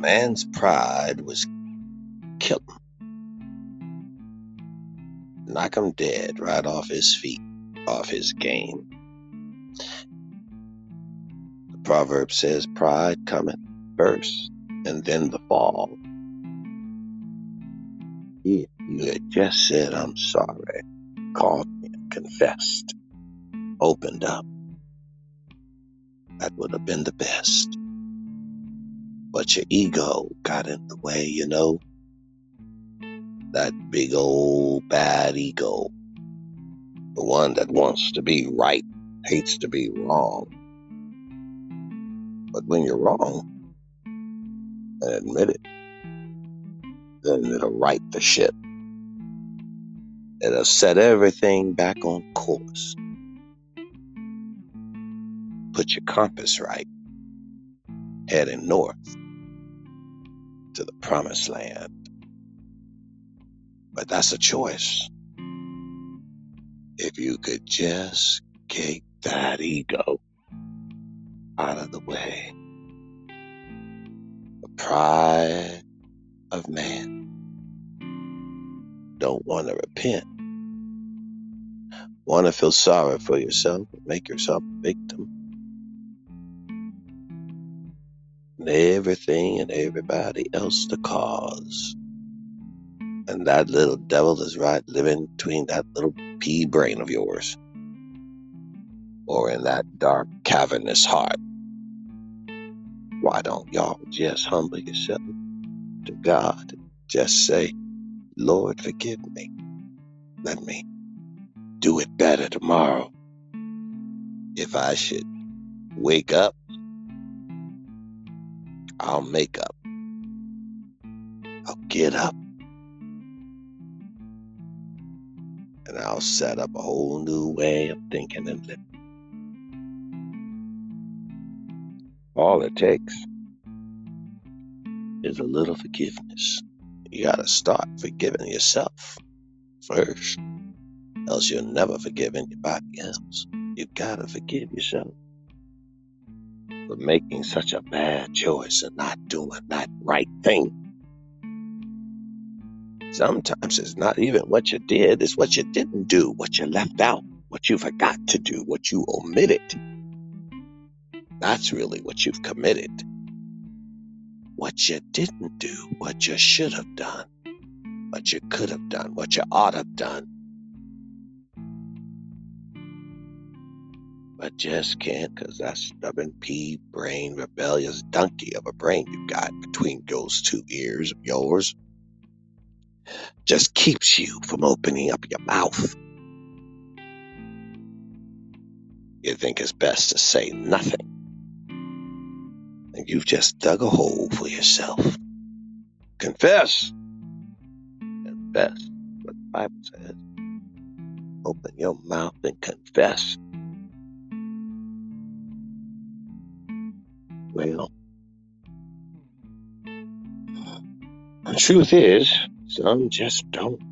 man's pride was kill him. Knock him dead right off his feet, off his game. The proverb says pride cometh first and then the fall. If you had just said, I'm sorry, called me confessed, opened up, that would have been the best. But your ego got in the way, you know? That big old bad ego. The one that wants to be right, hates to be wrong. But when you're wrong, and admit it, then it'll right the ship. It'll set everything back on course. Put your compass right, heading north to the promised land. But that's a choice. If you could just get that ego out of the way, the pride of man don't want to repent, want to feel sorry for yourself, make yourself a victim. And everything and everybody else the cause. And that little devil is right living between that little pea brain of yours. Or in that dark cavernous heart. Why don't y'all just humble yourself to God? Just say, Lord, forgive me. Let me do it better tomorrow. If I should wake up, I'll make up. I'll get up. And I'll set up a whole new way of thinking and living. All it takes is a little forgiveness. You gotta start forgiving yourself first, else you'll never forgive anybody else. You gotta forgive yourself for making such a bad choice and not doing that right thing. Sometimes it's not even what you did, it's what you didn't do, what you left out, what you forgot to do, what you omitted. That's really what you've committed. What you didn't do, what you should have done, what you could have done, what you ought to have done. But just can't because that stubborn pea brain, rebellious donkey of a brain you've got between those two ears of yours just keeps you from opening up your mouth. You think it's best to say nothing. And you've just dug a hole for yourself. Confess. Confess what the Bible says. Open your mouth and confess. Well, the truth is, some just don't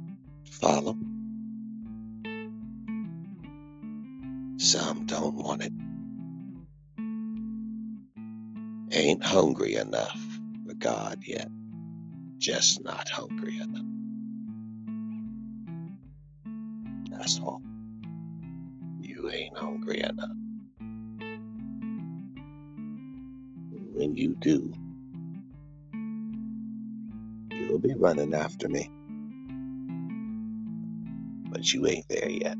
follow. Some don't want it. Ain't hungry enough for God yet. Just not hungry enough. That's all. You ain't hungry enough. When you do, you'll be running after me. But you ain't there yet.